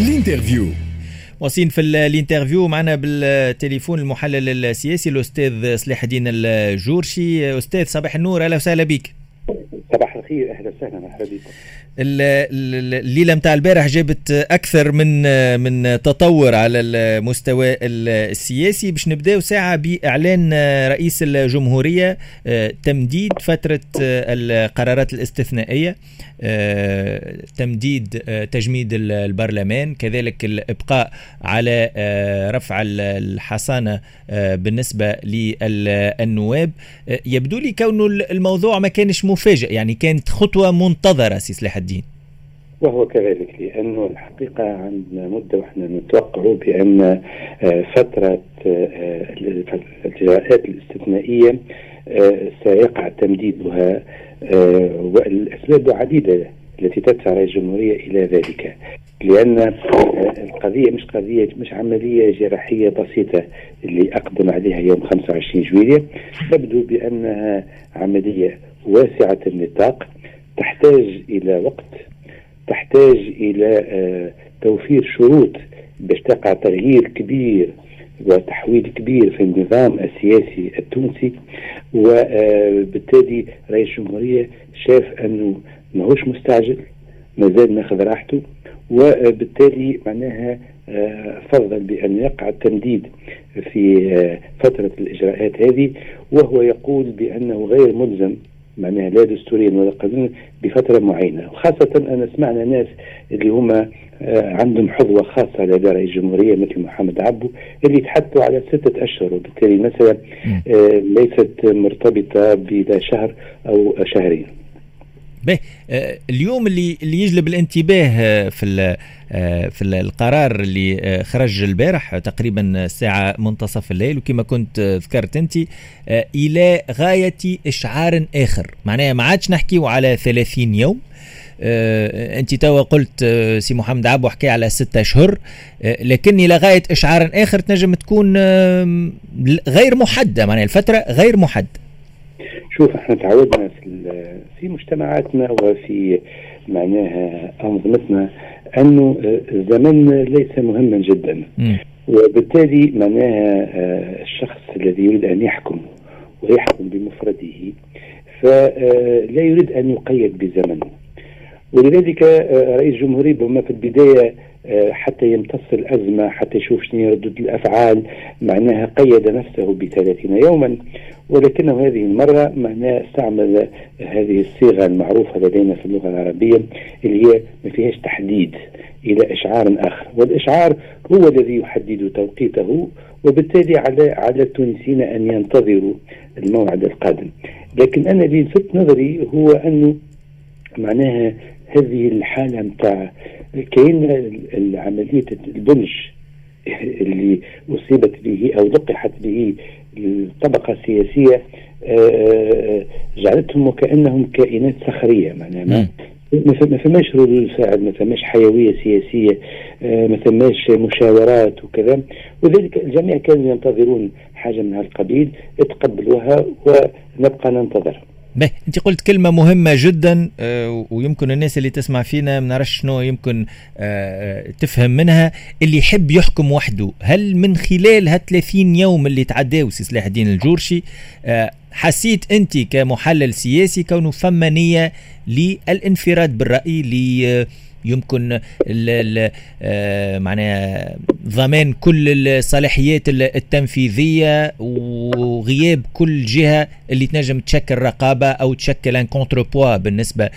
ال interview. واصلين في ال interview معنا بالتليفون المحلل السياسي الأستاذ صلاح الدين الجورشي. أستاذ صباح النور أهلا وسهلا بك. صباح الخير أهلا وسهلا مرحبا بكم الليلة نتاع البارح جابت أكثر من من تطور على المستوى السياسي. باش نبداو ساعة بإعلان رئيس الجمهورية تمديد فترة القرارات الاستثنائية تمديد تجميد البرلمان كذلك الإبقاء على رفع الحصانة بالنسبة للنواب. يبدو لي كونه الموضوع ما كانش مفاجئ يعني كانت خطوة منتظرة سي سلاح الدين. وهو كذلك لأنه الحقيقة عندنا مدة وإحنا نتوقع بأن فترة الإجراءات الاستثنائية سيقع تمديدها والأسباب عديدة التي تدفع الجمهورية إلى ذلك. لأن القضية مش قضية مش عملية جراحية بسيطة اللي أقدم عليها يوم 25 جويلية. تبدو بأنها عملية واسعة النطاق تحتاج إلى وقت تحتاج إلى توفير شروط باش تقع تغيير كبير وتحويل كبير في النظام السياسي التونسي. وبالتالي رئيس الجمهورية شاف أنه ماهوش مستعجل مازال ماخذ راحته. وبالتالي معناها فضل بأن يقع التمديد في فترة الإجراءات هذه. وهو يقول بأنه غير ملزم معناها لا دستوريا ولا قانونا بفترة معينة. وخاصة أنا سمعنا ناس اللي هما عندهم حظوة خاصة لدى رئيس الجمهورية مثل محمد عبو اللي تحدثوا على ستة أشهر. وبالتالي مثلا ليست مرتبطة بلا شهر أو شهرين. به اليوم اللي اللي يجلب الانتباه في في القرار اللي خرج البارح تقريبا الساعة منتصف الليل وكما كنت ذكرت أنت إلى غاية إشعار آخر. معناها ما عادش نحكيو على 30 يوم. آه أنت توا قلت آه سي محمد عبو حكي على ستة أشهر. آه لكن إلى غاية إشعار آخر تنجم تكون غير محددة. معناها الفترة غير محددة. شوف إحنا تعودنا في في مجتمعاتنا وفي معناها أنظمتنا أنه الزمن ليس مهما جدا م. وبالتالي معناها الشخص الذي يريد أن يحكم ويحكم بمفرده فلا يريد أن يقيد بزمن ولذلك رئيس الجمهورية بما في البداية حتى يمتص الأزمة حتى يشوف شنو ردود الأفعال معناها قيد نفسه بثلاثين يوما. ولكنه هذه المرة معناه استعمل هذه الصيغة المعروفة لدينا في اللغة العربية اللي هي ما فيهاش تحديد إلى إشعار آخر. والإشعار هو الذي يحدد توقيته وبالتالي على على التونسيين أن ينتظروا الموعد القادم. لكن أنا اللي لفت نظري هو أنه معناها هذه الحالة متاع كاين عملية البنج اللي أصيبت به أو لقحت به الطبقة السياسية جعلتهم وكأنهم كائنات صخرية معناها. ما ما فماش ردود فعل ما فماش حيوية سياسية ما فماش مشاورات وكذا. وذلك الجميع كانوا ينتظرون حاجة من هالقبيل تقبلوها ونبقى ننتظر. به. انت قلت كلمة مهمة جدا آه ويمكن الناس اللي تسمع فينا ما نعرفش شنو يمكن آه تفهم منها. اللي يحب يحكم وحده هل من خلال ها 30 يوم اللي تعداو سي سلاح الدين الجورشي آه حسيت أنت كمحلل سياسي كونه فما نية للانفراد بالرأي ل يمكن معناها ضمان كل الصلاحيات التنفيذية وغياب كل جهة اللي تنجم تشكل رقابة أو تشكل ان كونتر بوا بالنسبة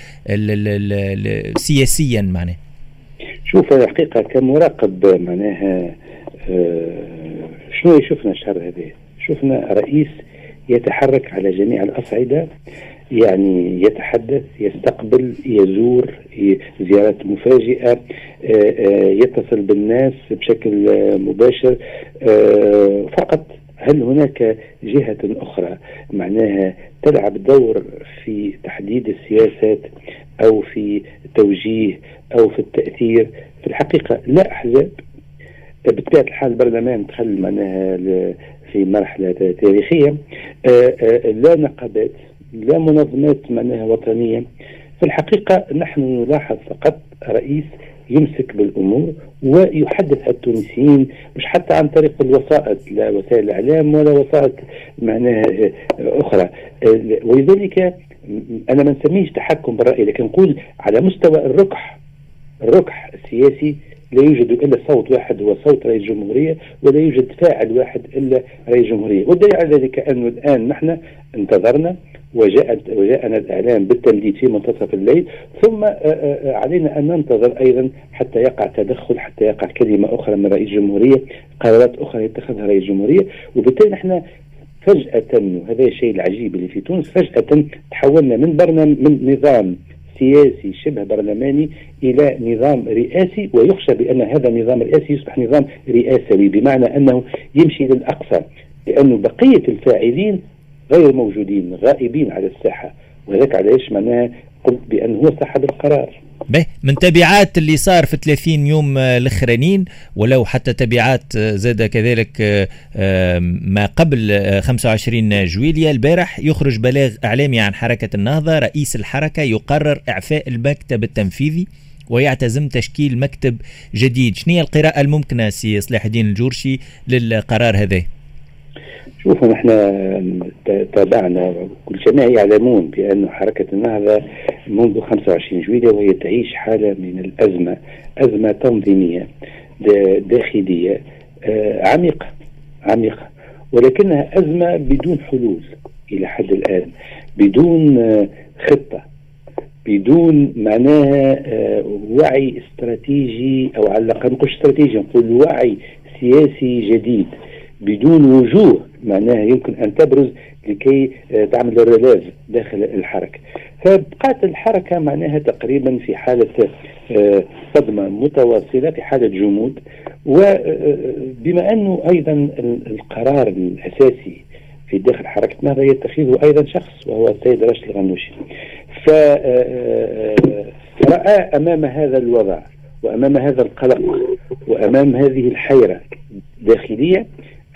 سياسيا معناها. شوف الحقيقة كمراقب معناها شنو شفنا الشهر هذا؟ شفنا رئيس يتحرك على جميع الأصعدة يعني يتحدث يستقبل يزور زيارات مفاجئة يتصل بالناس بشكل مباشر فقط هل هناك جهة أخرى معناها تلعب دور في تحديد السياسات أو في التوجيه أو في التأثير؟ في الحقيقة لا أحزاب. بطبيعة الحال البرلمان دخل معناها في مرحلة تاريخية. لا نقابات لا منظمات معناها وطنية. في الحقيقة نحن نلاحظ فقط رئيس يمسك بالأمور ويحدث التونسيين مش حتى عن طريق الوسائط لا وسائل الإعلام ولا وسائط معناها أخرى. ولذلك أنا ما نسميش تحكم بالرأي لكن نقول على مستوى الركح الركح السياسي لا يوجد إلا صوت واحد هو صوت رئيس الجمهورية ولا يوجد فاعل واحد إلا رئيس الجمهورية. والدليل على ذلك أنه الآن نحن انتظرنا وجاءت وجاءنا الاعلام بالتمديد في منتصف الليل ثم علينا أن ننتظر أيضا حتى يقع تدخل حتى يقع كلمة أخرى من رئيس الجمهورية قرارات أخرى يتخذها رئيس الجمهورية. وبالتالي نحن فجأة وهذا الشيء العجيب اللي في تونس فجأة تحولنا من برنامج من نظام سياسي شبه برلماني إلى نظام رئاسي ويخشى بأن هذا النظام الرئاسي يصبح نظام رئاسوي بمعنى أنه يمشي للاقصى لأنه بقية الفاعلين غير موجودين غائبين على الساحة وهذاك علاش معناها؟ قلت بأنه هو صاحب القرار. به من تبعات اللي صار في 30 يوم آه، الأخرانيين ولو حتى تبعات آه، زاد كذلك آه، ما قبل 25 جويليا البارح يخرج بلاغ إعلامي عن حركة النهضة. رئيس الحركة يقرر إعفاء المكتب التنفيذي ويعتزم تشكيل مكتب جديد. شنو هي القراءة الممكنة سي صلاح الدين الجورشي للقرار هذا؟ شوفوا نحن تابعنا الجميع يعلمون بأن حركة النهضة منذ 25 جويلية وهي تعيش حالة من الأزمة أزمة تنظيمية داخلية آه، عميقة عميقة. ولكنها أزمة بدون حلول إلى حد الآن بدون آه، خطة بدون معناها آه، وعي استراتيجي أو على الأقل نقول استراتيجي نقول وعي سياسي جديد بدون وجوه معناها يمكن أن تبرز لكي آه، تعمل الرلاف داخل الحركة. فبقات الحركة معناها تقريبا في حالة آه، صدمة متواصلة في حالة جمود. وبما آه، أنه أيضا القرار الأساسي في داخل حركة نهضة يتخذه أيضا شخص وهو السيد راشد الغنوشي. فرأى أمام هذا الوضع وأمام هذا القلق وأمام هذه الحيرة داخلية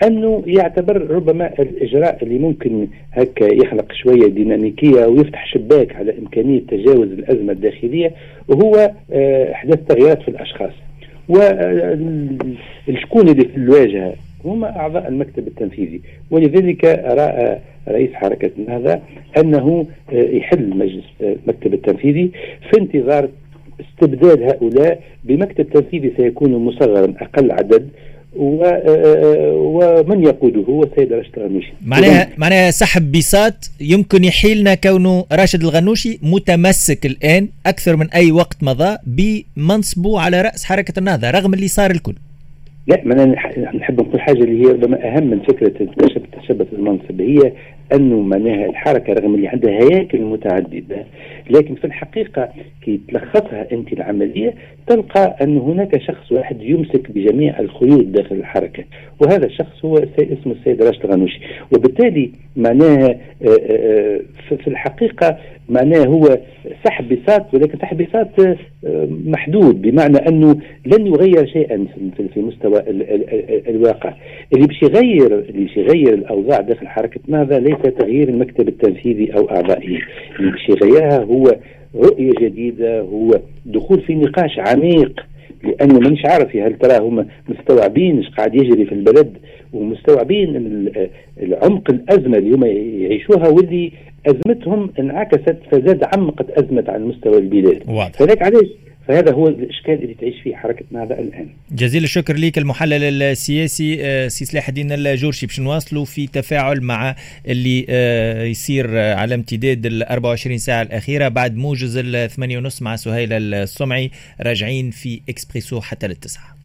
أنه يعتبر ربما الإجراء اللي ممكن هكا يخلق شوية ديناميكية ويفتح شباك على إمكانية تجاوز الأزمة الداخلية وهو آه، أحداث تغييرات في الأشخاص. والشكون اللي في الواجهة؟ هم أعضاء المكتب التنفيذي. ولذلك راى رئيس حركة النهضه أنه آه، يحل مجلس آه، المكتب التنفيذي في انتظار استبدال هؤلاء. بمكتب تنفيذي سيكون مصغرا أقل عدد ومن يقوده؟ هو السيد راشد الغنوشي معناها معناها سحب بيسات يمكن يحيلنا كونه راشد الغنوشي متمسك الآن أكثر من أي وقت مضى بمنصبه على رأس حركة النهضة رغم اللي صار الكل. لا ما أنا نحب نقول حاجة اللي هي ربما أهم من فكرة تشبث المنصب. هي أنه معناها الحركة رغم اللي عندها هياكل متعددة لكن في الحقيقة كي تلخصها أنت العملية تلقى أن هناك شخص واحد يمسك بجميع الخيوط داخل الحركة وهذا الشخص هو اسمه السيد راشد الغنوشي وبالتالي معناها آه، آه، في الحقيقة معناه هو سحب بساط ولكن سحب بساط آه، محدود بمعنى أنه لن يغير شيئا في مستوى الواقع. اللي باش يغير اللي باش يغير الأوضاع داخل حركة ماذا؟ ليس تغيير المكتب التنفيذي أو اعضائه اللي باش يغيرها هو رؤية جديدة هو دخول في نقاش عميق لأنه مانيش عارف هل ترى هم مستوعبين إيش قاعد يجري في البلد؟ ومستوعبين العمق الأزمة اللي هم يعيشوها واللي أزمتهم انعكست فزاد عمقت أزمة على مستوى البلاد. واضح. فذلك علاش فهذا هو الإشكال اللي تعيش فيه حركتنا هذا الآن. جزيل الشكر لك المحلل السياسي آه، سي سلاح الدين الجورشي باش نواصلوا في تفاعل مع اللي آه، يصير على امتداد ال 24 ساعة الأخيرة بعد موجز ال 8 ونص مع سهيل السمعي راجعين في إكسبريسو حتى للتسعة.